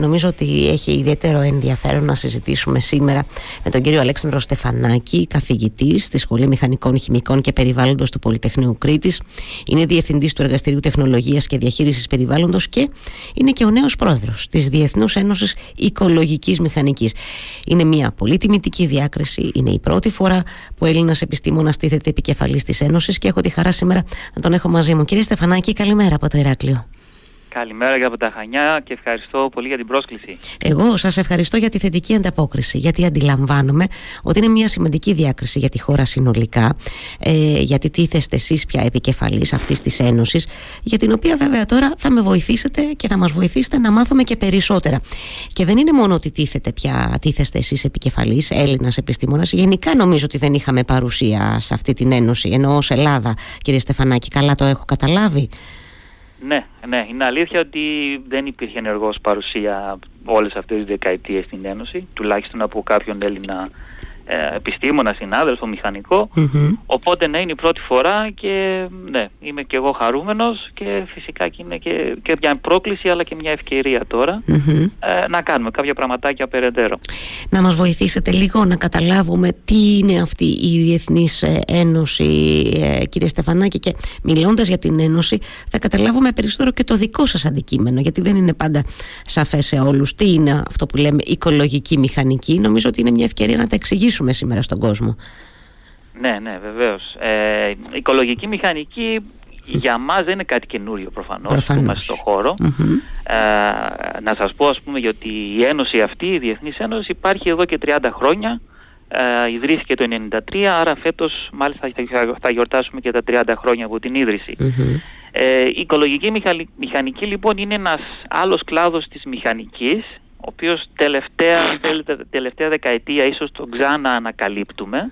Νομίζω ότι έχει ιδιαίτερο ενδιαφέρον να συζητήσουμε σήμερα με τον κύριο Αλέξανδρο Στεφανάκη, καθηγητή στη Σχολή Μηχανικών, Χημικών και Περιβάλλοντος του Πολυτεχνείου Κρήτης. Είναι διευθυντής του Εργαστηρίου Τεχνολογίας και Διαχείρισης Περιβάλλοντος και είναι και ο νέος πρόεδρος της Διεθνούς Ένωσης Οικολογικής Μηχανικής. Είναι μια πολύ τιμητική διάκριση. Είναι η πρώτη φορά που Έλληνας επιστήμονας τίθεται επικεφαλής της Ένωσης και έχω τη χαρά σήμερα να τον έχω μαζί μου. Κύριε Στεφανάκη, καλημέρα από το Ηράκλειο. Καλημέρα για από τα Χανιά και ευχαριστώ πολύ για την πρόσκληση. Εγώ σας ευχαριστώ για τη θετική ανταπόκριση, γιατί αντιλαμβάνομαι ότι είναι μια σημαντική διάκριση για τη χώρα συνολικά, ε, γιατί τίθεστε εσείς πια επικεφαλής αυτής της Ένωσης, για την οποία βέβαια τώρα θα με βοηθήσετε και θα μας βοηθήσετε να μάθουμε και περισσότερα. Και δεν είναι μόνο ότι τίθεται πια, τίθεστε εσείς επικεφαλής, Έλληνας επιστήμονας. Γενικά νομίζω ότι δεν είχαμε παρουσία σε αυτή την Ένωση, ενώ ως Ελλάδα, κύριε Στεφανάκη, καλά το έχω καταλάβει. Ναι, ναι, είναι αλήθεια ότι δεν υπήρχε ενεργός παρουσία όλες αυτές τις δεκαετίες στην Ένωση, τουλάχιστον από κάποιον Έλληνα ε, επιστήμονα, συνάδελφο, Οπότε ναι, είναι η πρώτη φορά και ναι, είμαι και εγώ χαρούμενος και φυσικά και είναι και, και μια πρόκληση αλλά και μια ευκαιρία ε, να κάνουμε κάποια πραγματάκια περαιτέρω. Να μας βοηθήσετε λίγο να καταλάβουμε τι είναι αυτή η Διεθνής ε, Ένωση ε, κύριε Στεφανάκη και μιλώντας για την Ένωση θα καταλάβουμε περισσότερο και το δικό σας αντικείμενο γιατί δεν είναι πάντα σαφές σε όλους τι είναι αυτό που λέμε οικολογική μηχανική. Νομίζω ότι είναι μια ευκαιρία να τα εξηγήσουμε σήμερα στον κόσμο. Ναι, ναι, βεβαίως. Ε, η οικολογική μηχανική για μας δεν είναι κάτι καινούριο προφανώς, που είμαστε στον χώρο. Ε, να σας πω ας πούμε γιατί η Ένωση αυτή, η Διεθνής Ένωση υπάρχει εδώ και 30 χρόνια. Ε, ιδρύθηκε το 1993, άρα φέτος μάλιστα θα γιορτάσουμε και τα 30 χρόνια από την ιδρυση Ε, η οικολογική μηχανική λοιπόν είναι ένας άλλος κλάδος της μηχανικής ο οποίος τελευταία, τελευταία δεκαετία ίσως τον ξανά ανακαλυπτουμε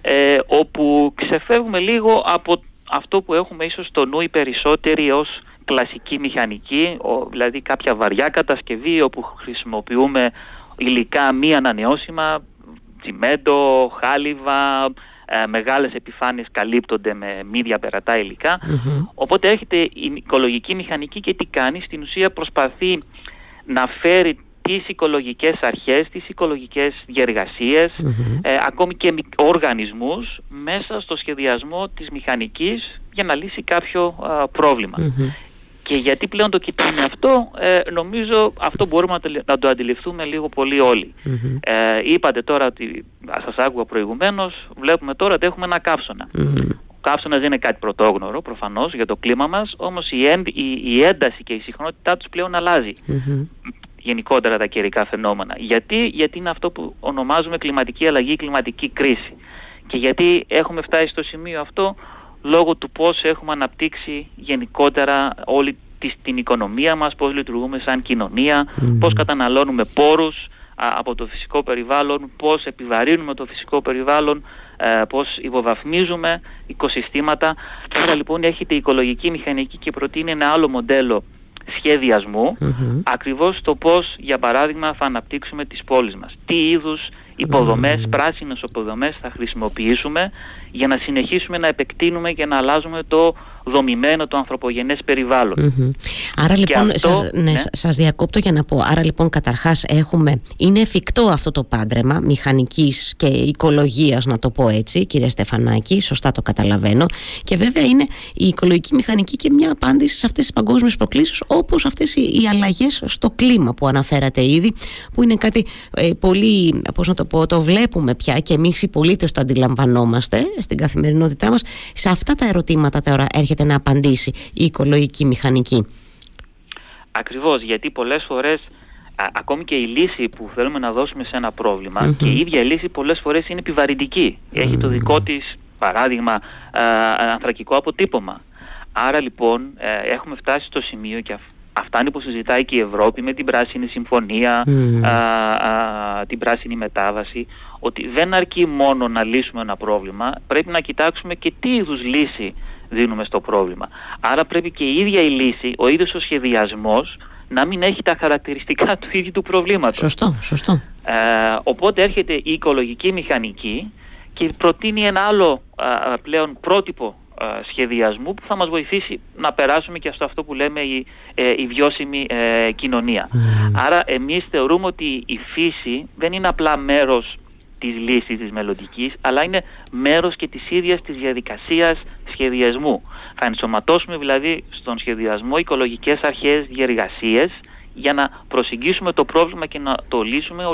ε, όπου ξεφεύγουμε λίγο από αυτό που έχουμε ίσως στο νου οι περισσότεροι ως κλασική μηχανική, ο, δηλαδή κάποια βαριά κατασκευή όπου χρησιμοποιούμε υλικά μη ανανεώσιμα, τσιμέντο, χάλιβα, ε, μεγάλες επιφάνειες καλύπτονται με μη διαπερατά Οπότε έρχεται η οικολογική μηχανική και τι κάνει, στην ουσία προσπαθεί να φέρει τις οικολογικές αρχές, τις οικολογικές ε, ακόμη και οργανισμούς μέσα στο σχεδιασμό της μηχανικής για να λύσει κάποιο προβλημα Και γιατί πλέον το κοιτάμε αυτό, ε, νομίζω αυτό μπορούμε να το αντιληφθούμε λίγο πολύ όλοι. Ε, είπατε τώρα ότι, σας άκουγα προηγουμένως, βλέπουμε τώρα ότι έχουμε ένα καύσωνα. Ο καύσωνας δεν είναι κάτι πρωτόγνωρο προφανώς για το κλίμα μας, όμως η, η, η ένταση και η συχνότητά τους πλέον αλλάζει γενικότερα τα καιρικά φαινόμενα. Γιατί, γιατί είναι αυτό που ονομάζουμε κλιματική αλλαγή, κλιματική κρίση. Και γιατί έχουμε φτάσει στο σημείο αυτό λόγω του πώς έχουμε αναπτύξει γενικότερα όλη την οικονομία μας, πώς λειτουργούμε σαν κοινωνία, mm. πώς καταναλώνουμε πόρους από το φυσικό περιβάλλον, πώς επιβαρύνουμε το φυσικό περιβάλλον, ε, πώς υποβαθμίζουμε οικοσυστήματα. Άρα λοιπόν έχετε οικολογική μηχανική και προτείνει ένα άλλο μοντέλο σχεδιασμού mm-hmm. ακριβώς το πώς για παράδειγμα θα αναπτύξουμε τις πόλεις μας. Τι είδους υποδομές, mm. πράσινες υποδομές θα χρησιμοποιήσουμε για να συνεχίσουμε να επεκτείνουμε και να αλλάζουμε το δομημένο το ανθρωπογενές Άρα λοιπόν, σας, ναι, ναι. σας διακόπτω για να πω, άρα λοιπόν καταρχάς έχουμε, είναι εφικτό αυτό το πάντρεμα μηχανικής και οικολογίας να το πω έτσι κύριε Στεφανάκη, σωστά το καταλαβαίνω. Και βέβαια είναι η οικολογική μηχανική και μια απάντηση σε αυτές τις παγκόσμιες προκλήσεις όπως αυτές οι, οι αλλαγές στο κλίμα που αναφέρατε ήδη που είναι κάτι ε, πολύ, πώς να το πω, το βλέπουμε πια και εμείς οι πολίτες το αντιλαμβανόμαστε στην καθημερινότητά μας σε αυτά τα ερωτήματα τώρα έρχεται να απαντήσει η οικολογική μηχανική. Ακριβώς, γιατί πολλές φορές ακόμη και η λύση που θέλουμε να δώσουμε σε ένα πρόβλημα και η ίδια λύση πολλές φορές είναι επιβαρυντική. Έχει το δικό της παράδειγμα α, ανθρακικό αποτύπωμα. Άρα λοιπόν ε, έχουμε φτάσει στο σημείο και αυτά είναι που συζητάει και η Ευρώπη με την Πράσινη Συμφωνία, την Πράσινη Μετάβαση, ότι δεν αρκεί μόνο να λύσουμε ένα πρόβλημα, πρέπει να κοιτάξουμε και τι είδους λύση δίνουμε στο πρόβλημα. Άρα πρέπει και η ίδια η λύση, ο ίδιος ο σχεδιασμός να μην έχει τα χαρακτηριστικά του ίδιου του προβλήματος. Σωστό, σωστό. Ε, οπότε έρχεται η οικολογική μηχανική και προτείνει ένα άλλο πλέον πρότυπο σχεδιασμού που θα μας βοηθήσει να περάσουμε και στο αυτό που λέμε η, η βιώσιμη κοινωνία. Άρα εμείς θεωρούμε ότι η φύση δεν είναι απλά μέρος της λύσης της μελλοντικής, αλλά είναι μέρος και της ίδιας της διαδικασίας σχεδιασμού. Θα ενσωματώσουμε δηλαδή στον σχεδιασμό οικολογικές αρχές διεργασίες για να προσεγγίσουμε το πρόβλημα και να το λύσουμε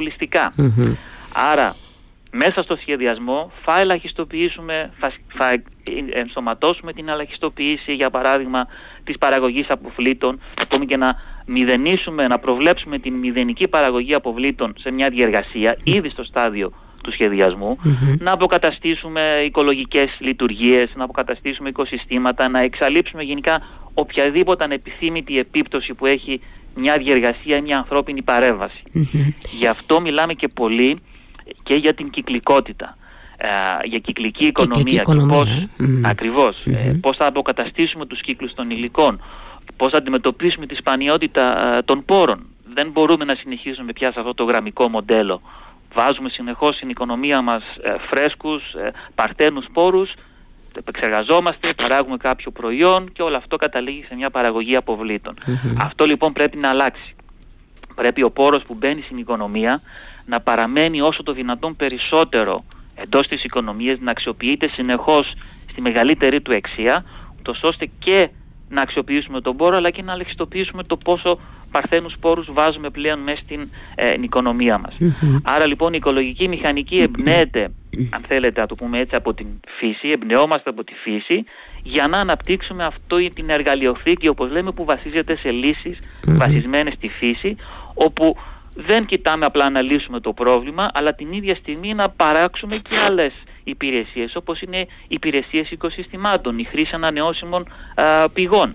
Άρα μέσα στο σχεδιασμό θα ελαχιστοποιήσουμε, θα, θα ενσωματώσουμε την ελαχιστοποίηση για παράδειγμα της παραγωγής αποβλήτων ακόμη και να μηδενίσουμε, να προβλέψουμε την μηδενική παραγωγή αποβλήτων σε μια διεργασία ήδη στο στάδιο του σχεδιασμου να αποκαταστήσουμε οικολογικές λειτουργίες, να αποκαταστήσουμε οικοσυστήματα, να εξαλείψουμε γενικά οποιαδήποτε ανεπιθύμητη επίπτωση που έχει μια διεργασία, μια ανθρώπινη Γι' αυτό μιλάμε και πολύ και για την κυκλικότητα. Ε, για κυκλική οικονομία, οικονομία πώς, ε. ακριβώς, ε, πώς θα αποκαταστήσουμε τους κύκλους των υλικών, πώς θα αντιμετωπίσουμε τη σπανιότητα των πόρων. Δεν μπορούμε να συνεχίσουμε πια σε αυτό το γραμμικό μοντέλο βάζουμε συνεχώς στην οικονομία μας ε, φρέσκους, ε, παρτένους πόρους, επεξεργαζόμαστε, παράγουμε κάποιο προϊόν και όλο αυτό καταλήγει σε μια παραγωγή Αυτό λοιπόν πρέπει να αλλάξει. Πρέπει ο πόρος που μπαίνει στην οικονομία να παραμένει όσο το δυνατόν περισσότερο εντός της οικονομίας, να αξιοποιείται συνεχώς στη μεγαλύτερη του εξία, ώστε και να αξιοποιήσουμε τον πόρο αλλά και να αλεξιτοποιήσουμε το πόσο παρθένους πόρους βάζουμε πλέον μέσα στην ε, οικονομία μας. Άρα λοιπόν η οικολογική μηχανική εμπνέεται, αν θέλετε να το πούμε έτσι, από την φύση, εμπνεόμαστε από τη φύση για να αναπτύξουμε αυτό την εργαλειοθήκη όπως λέμε που βασίζεται σε λύσεις βασισμένες στη φύση όπου δεν κοιτάμε απλά να λύσουμε το πρόβλημα αλλά την ίδια στιγμή να παράξουμε και άλλες υπηρεσίες όπως είναι υπηρεσίες οικοσυστημάτων, η χρήση ανανεώσιμων πηγών.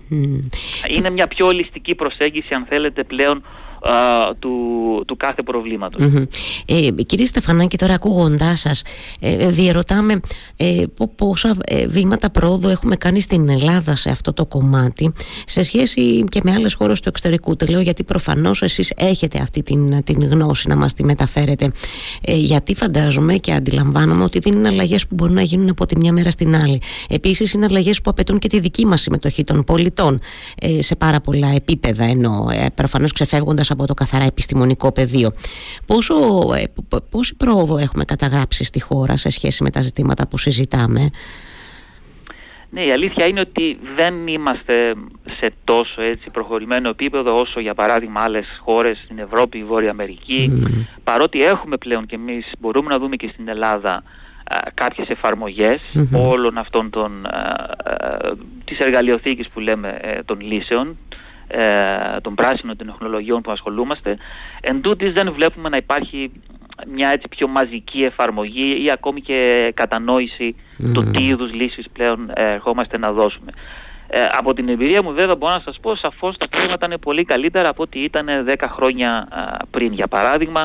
Είναι μια πιο ολιστική προσέγγιση αν θέλετε πλέον του, του κάθε προβλήματος. Ε, κύριε Στεφανάκη, τώρα ακούγοντάς σας, ε, διερωτάμε ε, πόσα ε, βήματα πρόοδου έχουμε κάνει στην Ελλάδα σε αυτό το κομμάτι σε σχέση και με άλλες χώρες του εξωτερικού. Te λέω γιατί προφανώς εσείς έχετε αυτή την, την γνώση να μας τη μεταφέρετε. Ε, γιατί φαντάζομαι και αντιλαμβάνομαι ότι δεν είναι αλλαγές που μπορούν να γίνουν από τη μια μέρα στην άλλη. Επίσης είναι αλλαγές που απαιτούν και τη δική μας συμμετοχή των πολιτών ε, σε πάρα πολλά επίπεδα ενώ ε, προφανώς ξεφεύγοντας από το καθαρά επιστημονικό πεδίο. Πόσο, ε, πόση πρόοδο έχουμε καταγράψει στη χώρα σε σχέση με τα ζητήματα που συζητάμε; Ναι, η αλήθεια είναι ότι δεν είμαστε σε τόσο έτσι προχωρημένο επίπεδο όσο για παράδειγμα άλλες χώρες στην Ευρώπη, η Βόρεια Αμερική. Παρότι έχουμε πλέον και εμείς, μπορούμε να δούμε και στην Ελλάδα α, κάποιες όλων αυτών των, α, της εργαλειοθήκης που λέμε ε, των λύσεων ε, των πράσινων τεχνολογιών που ασχολούμαστε. Εν τούτης δεν βλέπουμε να υπάρχει μια έτσι πιο μαζική εφαρμογή ή ακόμη και κατανόηση mm. του τι είδους λύσεις πλέον ε, ερχόμαστε να δώσουμε. Ε, από την εμπειρία μου βέβαια μπορώ να σας πω σαφώς τα πράγματα είναι πολύ καλύτερα από ό,τι ήταν 10 χρόνια πριν για παράδειγμα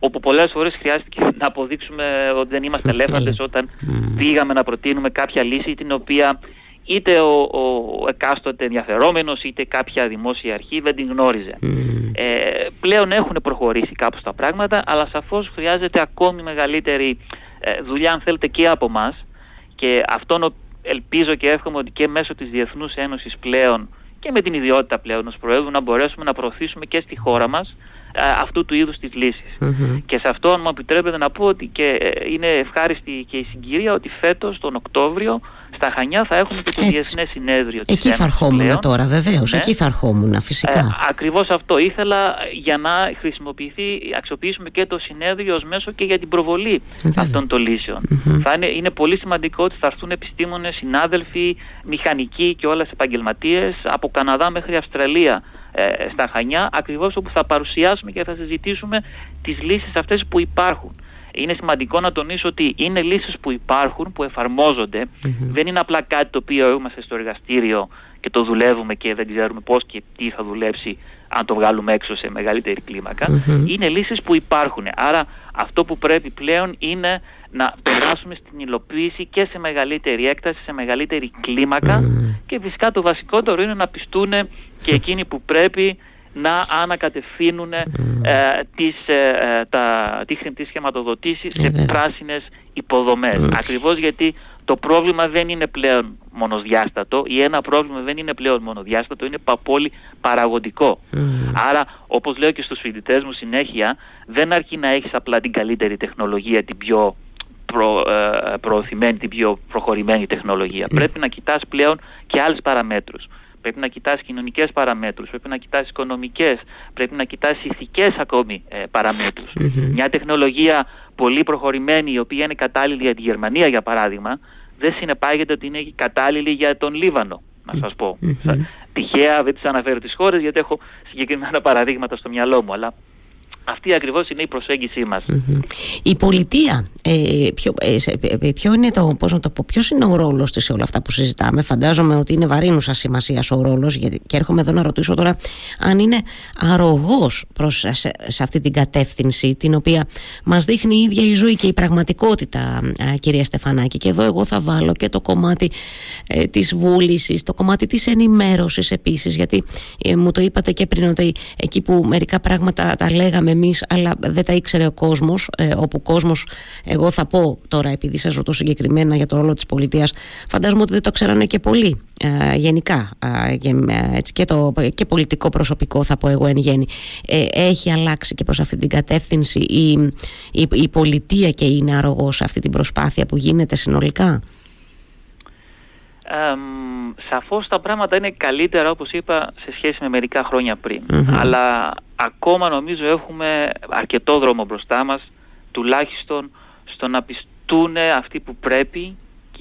όπου πολλές φορές χρειάστηκε να αποδείξουμε ότι δεν είμαστε ελέφαντες όταν πήγαμε να προτείνουμε κάποια λύση την οποία είτε ο, ο εκάστοτε ενδιαφερόμενος είτε κάποια δημόσια αρχή δεν την γνώριζε. Ε, πλέον έχουν προχωρήσει κάπως τα πράγματα αλλά σαφώς χρειάζεται ακόμη μεγαλύτερη ε, δουλειά αν θέλετε και από εμά και αυτόν ελπίζω και εύχομαι ότι και μέσω της Διεθνούς Ένωσης πλέον και με την ιδιότητα πλέον ως Προέδρου να μπορέσουμε να προωθήσουμε και στη χώρα μας ε, αυτού του είδους τις λύσεις. Και σε αυτό αν μου επιτρέπετε να πω ότι και ε, είναι ευχάριστη και η συγκυρία ότι φέτος τον Οκτώβριο στα Χανιά θα έχουμε και το Διεθνές Συνέδριο της Εκεί θα ερχόμουν τώρα βεβαίως, ναι. εκεί θα ερχόμουν φυσικά. Ε, ακριβώς αυτό ήθελα για να χρησιμοποιηθεί, αξιοποιήσουμε και το συνέδριο ως μέσο και για την προβολή αυτών των λύσεων. Θα είναι, είναι πολύ σημαντικό ότι θα έρθουν επιστήμονες, συνάδελφοι, μηχανικοί και όλες επαγγελματίες από Καναδά μέχρι Αυστραλία ε, στα Χανιά ακριβώς όπου θα παρουσιάσουμε και θα συζητήσουμε τις λύσεις αυτές που υπάρχουν. Είναι σημαντικό να τονίσω ότι είναι λύσεις που υπάρχουν, που εφαρμοζονται Δεν είναι απλά κάτι το οποίο είμαστε στο εργαστήριο και το δουλεύουμε και δεν ξέρουμε πώς και τι θα δουλέψει αν το βγάλουμε έξω σε μεγαλύτερη Είναι λύσεις που υπάρχουν. Άρα αυτό που πρέπει πλέον είναι να περάσουμε στην υλοποίηση και σε μεγαλύτερη έκταση, σε μεγαλύτερη κλίμακα. Και φυσικά το βασικότερο είναι να πιστούν και εκείνοι που πρέπει να ανακατευθύνουν ε, τις, ε, τα, τις, τις σχηματοδοτήσεις σε πράσινες υποδομές. Ακριβώς γιατί το πρόβλημα δεν είναι πλέον μονοδιάστατο ή ένα πρόβλημα δεν είναι πλέον μονοδιάστατο, είναι πολύ παραγωγικό. Άρα, όπως λέω και στους φοιτητές μου συνέχεια, δεν αρκεί να έχεις απλά την καλύτερη τεχνολογία, την πιο προ, ε, προωθημένη, την πιο προχωρημένη τεχνολογία. Πρέπει να κοιτάς πλέον και άλλες παραμέτρους. Πρέπει να κοιτάς κοινωνικές παραμέτρους, πρέπει να κοιτάς οικονομικές, πρέπει να κοιτάς ηθικές ακόμη ε, παραμετρους Μια τεχνολογία πολύ προχωρημένη, η οποία είναι κατάλληλη για τη Γερμανία για παράδειγμα, δεν συνεπάγεται ότι είναι κατάλληλη για τον Λίβανο, να σας πω. Τυχαία δεν τις αναφέρω τις χώρες γιατί έχω συγκεκριμένα παραδείγματα στο μυαλό μου, αλλά αυτή ακριβώς είναι η προσέγγιση μας. Η πολιτεία, ε, ποιο, ε, ε, ποιο είναι το, πώς να το πω, ποιος είναι ο ρόλος της σε όλα αυτά που συζητάμε. Φαντάζομαι ότι είναι βαρύνουσα σημασίας ο ρόλος γιατί, και έρχομαι εδώ να ρωτήσω τώρα αν είναι αρρωγός προς, σε, αυτή την κατεύθυνση την οποία μας δείχνει η ίδια η ζωή και η πραγματικότητα κυρία Στεφανάκη. Και εδώ εγώ θα βάλω και το κομμάτι ε, της βούλησης, το κομμάτι της ενημέρωσης επίσης γιατί ε, μου το είπατε και πριν ότι εκεί που μερικά πράγματα τα λέγαμε εμείς αλλά δεν τα ήξερε ο κόσμος ε, όπου ο κόσμος εγώ θα πω τώρα επειδή σας ρωτώ συγκεκριμένα για το ρόλο της πολιτείας φαντάζομαι ότι δεν το ξέρανε και πολύ ε, γενικά ε, και, έτσι, και, το, και πολιτικό προσωπικό θα πω εγώ εν γέννη. Έχει αλλάξει και προς αυτή την κατεύθυνση η, η, η πολιτεία και είναι αρρωγός σε αυτή την προσπάθεια που γίνεται συνολικά; Ε, σαφώς τα πράγματα είναι καλύτερα όπως είπα σε σχέση με μερικά χρόνια πριν. Αλλά ακόμα νομίζω έχουμε αρκετό δρόμο μπροστά μας τουλάχιστον στο να πιστούν αυτοί που πρέπει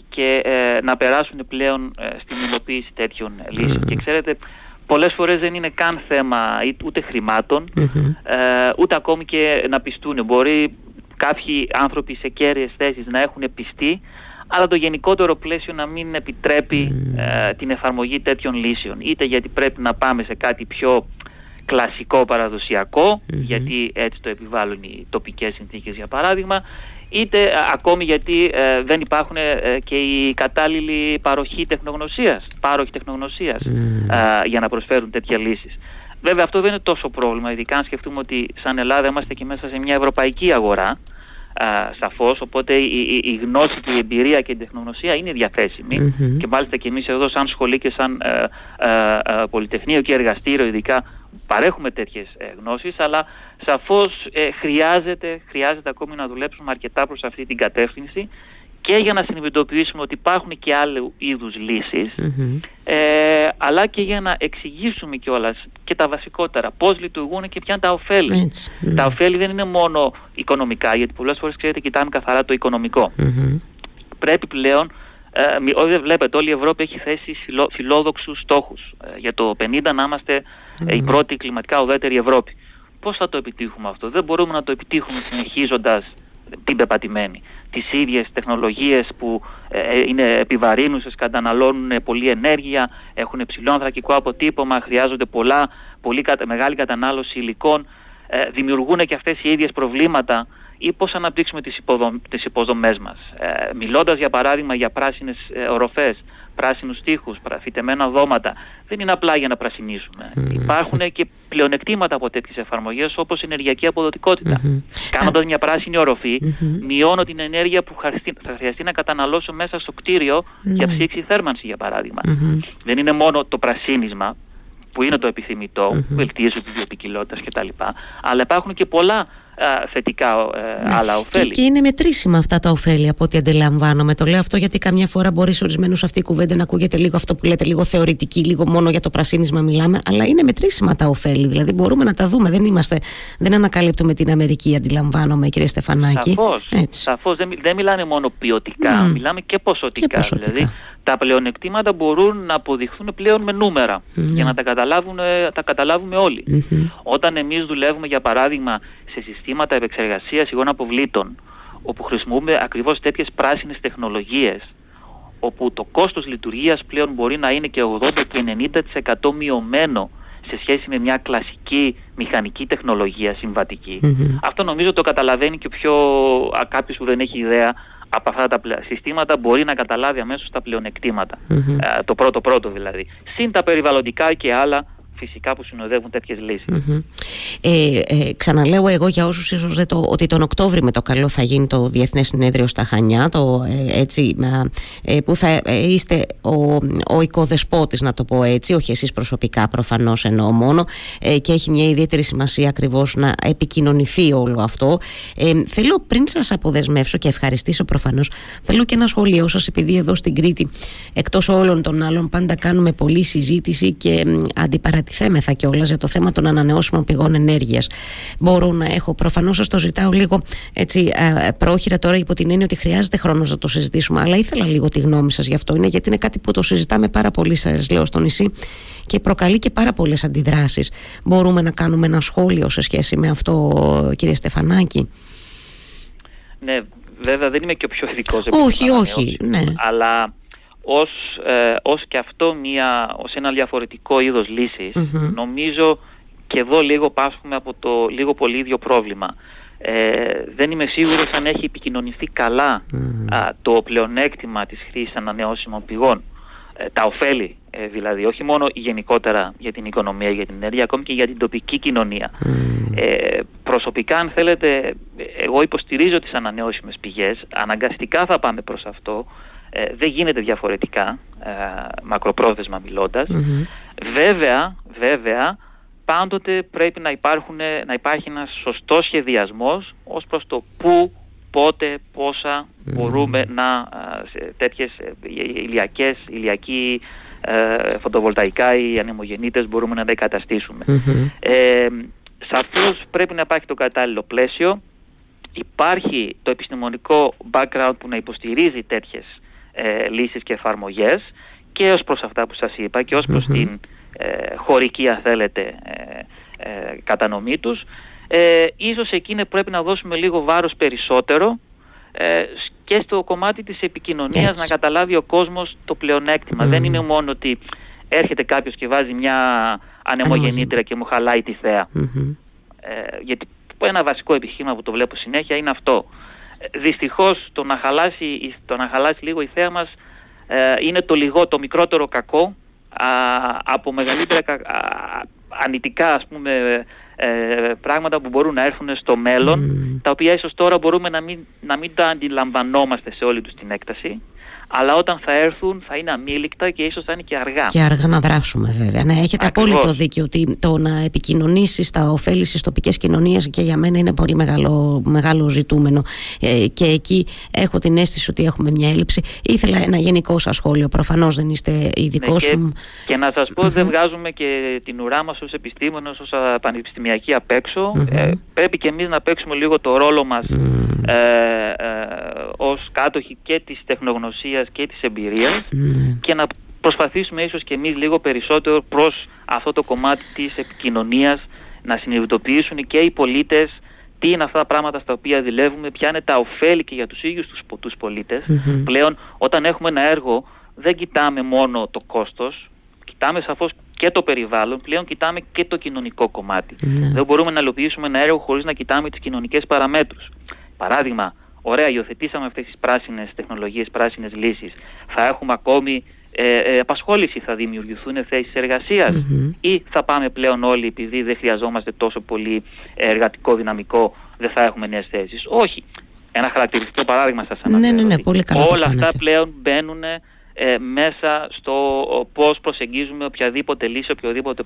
και ε, να περάσουν πλέον ε, στην υλοποίηση τέτοιων λύσεων. Και ξέρετε πολλές φορές δεν είναι καν θέμα ούτε ε, ούτε ακόμη και να πιστούν μπορεί κάποιοι άνθρωποι σε κέρυες θέσεις να έχουν πιστεί αλλά το γενικότερο πλαίσιο να μην επιτρέπει ε, την εφαρμογή τέτοιων λύσεων. Είτε γιατί πρέπει να πάμε σε κάτι πιο κλασικό γιατί έτσι το επιβάλλουν οι τοπικές συνθήκες για παράδειγμα, είτε ε, ακόμη γιατί ε, δεν υπάρχουν και η κατάλληλη παροχή τεχνογνωσίας, πάροχη τεχνογνωσίας για να προσφέρουν τέτοια λύσεις. Βέβαια αυτό δεν είναι τόσο πρόβλημα, ειδικά αν σκεφτούμε ότι σαν Ελλάδα είμαστε και μέσα σε μια ευρωπαϊκή αγορά, α, σαφώς, οπότε η, η, γνώση και η εμπειρία και η τεχνογνωσία είναι και μάλιστα και εμείς εδώ σαν σχολή και σαν ε, ε, ε, πολυτεχνείο και εργαστήριο ειδικά παρέχουμε τέτοιες γνώσεις αλλά σαφώς χρειάζεται, χρειάζεται ακόμη να δουλέψουμε αρκετά προς αυτή την κατεύθυνση και για να συνειδητοποιήσουμε ότι υπάρχουν και άλλου είδους ε, αλλά και για να εξηγήσουμε κιόλας και τα βασικότερα πώς λειτουργούν και ποια είναι τα ωφέλη. Ναι. Τα ωφέλη δεν είναι μόνο οικονομικά, γιατί πολλές φορές ξέρετε κοιτάμε καθαρά το οικονομικο Πρέπει πλέον, ε, όχι βλέπετε, όλη η Ευρώπη έχει θέσει φιλο, φιλόδοξους στόχους. Ε, για το 50 να είμαστε ε, η πρώτη κλιματικά ουδέτερη Ευρώπη. Πώς θα το επιτύχουμε αυτό; Δεν μπορούμε να το επιτύχουμε συνεχίζοντας την πεπατημένη. Τις ίδιες τεχνολογίες που ε, ε, είναι επιβαρύνουσες, καταναλώνουν πολλή ενέργεια, έχουν υψηλό ανθρακικό αποτύπωμα, χρειάζονται πολλά, πολύ μεγάλη κατανάλωση υλικών, ε, δημιουργούν και αυτές οι ίδιες προβλήματα ή πώς αναπτύξουμε τις, υποδομ, τις υποδομές μας. Ε, μιλώντας για παράδειγμα για πράσινες οροφές, πράσινους τείχους, φυτεμένα δώματα. Δεν είναι απλά για να πρασινίσουμε. Υπάρχουν και πλεονεκτήματα από τέτοιες εφαρμογές όπως ενεργειακή αποδοτικότητα. Mm-hmm. Κάνοντας μια πράσινη οροφή, μειώνω την ενέργεια που θα χρειαστεί να καταναλώσω μέσα στο κτίριο για ψήξη θέρμανση για παράδειγμα. Δεν είναι μόνο το πρασίνισμα που είναι το επιθυμητό, mm-hmm. βελτίωση της βιοποικιλότητας κτλ. Αλλά υπάρχουν και πολλά θετικά ε, ναι. άλλα ωφέλη. Και, και, είναι μετρήσιμα αυτά τα ωφέλη από ό,τι αντιλαμβάνομαι. Το λέω αυτό γιατί καμιά φορά μπορείς σε ορισμένους αυτή η κουβέντα να ακούγεται λίγο αυτό που λέτε, λίγο θεωρητική, λίγο μόνο για το πρασίνισμα μιλάμε. Αλλά είναι μετρήσιμα τα ωφέλη. Δηλαδή μπορούμε να τα δούμε. Δεν, είμαστε, δεν ανακαλύπτουμε την Αμερική, αντιλαμβάνομαι, κύριε Στεφανάκη. Σαφώς. Δεν, δεν μιλάνε μόνο ποιοτικά, mm. μιλάμε και ποσοτικά. Και ποσοτικά. Δηλαδή τα πλεονεκτήματα μπορούν να αποδειχθούν πλέον με νούμερα για να τα, καταλάβουν, τα καταλάβουμε Όταν εμείς δουλεύουμε για παράδειγμα σε συστήματα επεξεργασίας υγών αποβλήτων όπου χρησιμοποιούμε ακριβώς τέτοιες πράσινες τεχνολογίες όπου το κόστος λειτουργίας πλέον μπορεί να είναι και 80 και 90% μειωμένο σε σχέση με μια κλασική μηχανική τεχνολογία Αυτό νομίζω το καταλαβαίνει και πιο κάποιος που δεν έχει ιδέα από αυτά τα συστήματα μπορεί να καταλάβει αμέσως τα πλεονεκτήματα. Ε, το πρώτο πρώτο δηλαδή. Συν τα περιβαλλοντικά και άλλα φυσικά που συνοδεύουν τέτοιες Ε, ε, ξαναλέω εγώ για όσους ίσως δεν το, ότι τον Οκτώβρη με το καλό θα γίνει το Διεθνές Συνέδριο στα Χανιά το, ε, έτσι, ε, που θα είστε ο, ο οικοδεσπότης να το πω έτσι όχι εσείς προσωπικά προφανώς εννοώ μόνο και έχει μια ιδιαίτερη σημασία ακριβώς να επικοινωνηθεί όλο αυτό. Θέλω πριν σας αποδεσμεύσω και ευχαριστήσω προφανώς θέλω και ένα σχόλιο σας επειδή εδώ στην Κρήτη εκτός όλων των άλλων πάντα κάνουμε πολλή συζήτηση και αντιπαρατηθέμεθα κιόλας για το θέμα των ανανεώσιμων πηγών ενέργειας. Μπορώ να έχω, προφανώς σας το ζητάω λίγο έτσι πρόχειρα τώρα υπό την έννοια ότι χρειάζεται χρόνος να το συζητήσουμε, αλλά ήθελα λίγο τη γνώμη σας γι' αυτό. Είναι γιατί είναι κάτι που το συζητάμε πάρα πολύ, σας λέω, στο νησί και προκαλεί και πάρα πολλές αντιδράσεις. Μπορούμε να κάνουμε ένα σχόλιο σε σχέση με αυτό, κύριε Στεφανάκη; Ναι, βέβαια δεν είμαι και ο πιο ειδικός. Όχι, όχι, ναι. Αλλά ως, ε, ως και αυτό μια, ως ένα διαφορετικό είδος νομίζω και εδώ λίγο πάσχουμε από το λίγο πολύ ίδιο πρόβλημα. Ε, δεν είμαι σίγουρος αν έχει επικοινωνηθεί το πλεονέκτημα της χρήσης ανανεώσιμων πηγών. Ε, τα ωφέλη ε, δηλαδή, όχι μόνο γενικότερα για την οικονομία, για την ενέργεια, ακόμη και για την τοπική κοινωνία. Ε, προσωπικά, αν θέλετε, εγώ υποστηρίζω τις ανανεώσιμες πηγές, αναγκαστικά θα πάμε προς αυτό, ε, δεν γίνεται διαφορετικά, ε, μακροπρόθεσμα Βέβαια, βέβαια, πάντοτε πρέπει να, υπάρχουν, να υπάρχει ένας σωστός σχεδιασμός ως προς το πού, πότε, πόσα μπορούμε να σε τέτοιες ε, ηλιακές, ηλιακοί ε, φωτοβολταϊκά ή ανεμογεννήτες μπορούμε να τα εγκαταστήσουμε. Ε, σαφώς πρέπει να υπάρχει το κατάλληλο πλαίσιο. Υπάρχει το επιστημονικό background που να υποστηρίζει τέτοιες ε, λύσεις και εφαρμογές και ως προς αυτά που σας είπα και ως προς την ε, χωρική αν θέλετε ε, ε, κατανομή τους ε, ίσως εκείνη πρέπει να δώσουμε λίγο βάρος περισσότερο ε, και στο κομμάτι της επικοινωνίας να καταλάβει ο κόσμος το πλεονέκτημα. Δεν είναι μόνο ότι έρχεται κάποιος και βάζει μια ανεμογεννήτρια και μου χαλάει τη θέα. Ε, γιατί ένα βασικό επιχείρημα που το βλέπω συνέχεια είναι αυτό. Δυστυχώς το να χαλάσει, το να χαλάσει λίγο η θέα μας ε, είναι το, λιγό, το μικρότερο κακό α, από μεγαλύτερα α, ανητικά ας πούμε ε, πράγματα που μπορούν να έρθουν στο μέλλον τα οποία ίσως τώρα μπορούμε να μην, να μην τα αντιλαμβανόμαστε σε όλη τους την έκταση αλλά όταν θα έρθουν θα είναι αμήλικτα και ίσως θα είναι και αργά. Και αργά να δράσουμε βέβαια. Ναι, έχετε Ακριβώς. απόλυτο δίκιο ότι το να επικοινωνήσεις τα ωφέλη στις τοπικές κοινωνίες και για μένα είναι πολύ μεγάλο, μεγάλο ζητούμενο. Ε, και εκεί έχω την αίσθηση ότι έχουμε μια έλλειψη. Ήθελα ένα γενικό σας σχόλιο. Προφανώς δεν είστε ειδικό. Ναι, και, και, να σας πω, δεν βγάζουμε και την ουρά μας ως επιστήμονες, ως πανεπιστημιακοί απ' έξω. Ε, πρέπει και εμείς να παίξουμε λίγο το ρόλο μας ε, ε, ως κάτοχοι και της τεχνογνωσία και της εμπειρίας ναι. και να προσπαθήσουμε ίσως και εμείς λίγο περισσότερο προς αυτό το κομμάτι της επικοινωνίας να συνειδητοποιήσουν και οι πολίτες τι είναι αυτά τα πράγματα στα οποία δουλεύουμε, ποια είναι τα ωφέλη και για τους ίδιους τους, τους πολίτες. Πλέον όταν έχουμε ένα έργο δεν κοιτάμε μόνο το κόστος, κοιτάμε σαφώς και το περιβάλλον, πλέον κοιτάμε και το κοινωνικό κομμάτι. Ναι. Δεν μπορούμε να υλοποιήσουμε ένα έργο χωρίς να κοιτάμε τις κοινωνικές παραμέτρους. Παράδειγμα, ωραία υιοθετήσαμε αυτές τις πράσινες τεχνολογίες, πράσινες λύσεις, θα έχουμε ακόμη ε, ε, απασχόληση, θα δημιουργηθούν θέσεις ή θα πάμε πλέον όλοι επειδή δεν χρειαζόμαστε τόσο πολύ εργατικό δυναμικό, δεν θα έχουμε νέες θέσεις. Όχι. Ένα χαρακτηριστικό παράδειγμα σας αναφέρω. Ναι, ναι, ναι, πολύ καλά Όλα αυτά πλέον μπαίνουν ε, μέσα στο πώς προσεγγίζουμε οποιαδήποτε λύση, οποιοδήποτε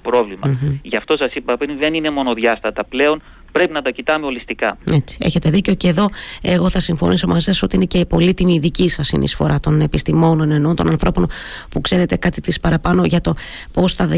Γι' αυτό σας είπα πριν δεν είναι μονοδιάστατα πλέον πρέπει να τα κοιτάμε ολιστικά. Έτσι, έχετε δίκιο και εδώ εγώ θα συμφωνήσω μαζί σας ότι είναι και η πολύτιμη η δική σας συνεισφορά των επιστημόνων ενώ των ανθρώπων που ξέρετε κάτι της παραπάνω για το πώς θα,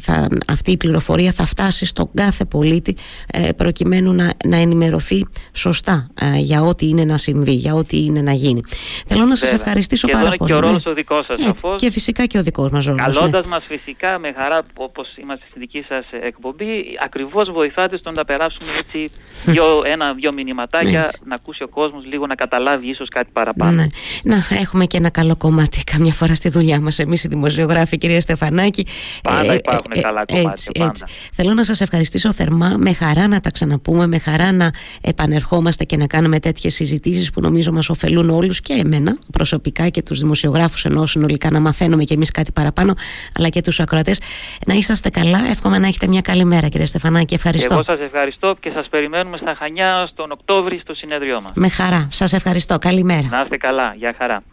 θα, αυτή η πληροφορία θα φτάσει στον κάθε πολίτη ε, προκειμένου να, να ενημερωθεί σωστά ε, για ό,τι είναι να συμβεί, για ό,τι είναι να γίνει. Θέλω να σας ευχαριστήσω και πάρα πολύ. Και ο ρόλος ναι. ο δικός σας. Και φυσικά και ο δικός μας ρόλος. Καλώντας ναι. μας φυσικά με χαρά όπως είμαστε στη δική σας εκπομπή, ακριβώς βοηθάτε στο να περάσουμε έτσι δυο, ένα-δυο μηνυματάκια να ακούσει ο κόσμος λίγο να καταλάβει ίσως κάτι παραπάνω. Ναι. Να έχουμε και ένα καλό κομμάτι καμιά φορά στη δουλειά μας εμείς οι δημοσιογράφοι κυρία Στεφανάκη. Πάντα ε, υπάρχουν ε, καλά κομμάτια. Έτσι, πάντα. Έτσι. Θέλω να σας ευχαριστήσω θερμά, με χαρά να τα ξαναπούμε, με χαρά να επανερχόμαστε και να κάνουμε τέτοιες συζητήσεις που νομίζω μας ωφελούν όλους και εμένα προσωπικά και τους δημοσιογράφους ενώ συνολικά να μαθαίνουμε και εμείς κάτι παραπάνω αλλά και τους ακροατές. Να είσαστε καλά, εύχομαι να έχετε μια καλή μέρα κύριε Στεφανάκη, ευχαριστώ. Εγώ σας ευχαριστώ και σας περιμένουμε στα Χανιά στον Οκτώβρη στο συνέδριό μας. Με χαρά, σας ευχαριστώ, καλημέρα. Να είστε καλά, για χαρά.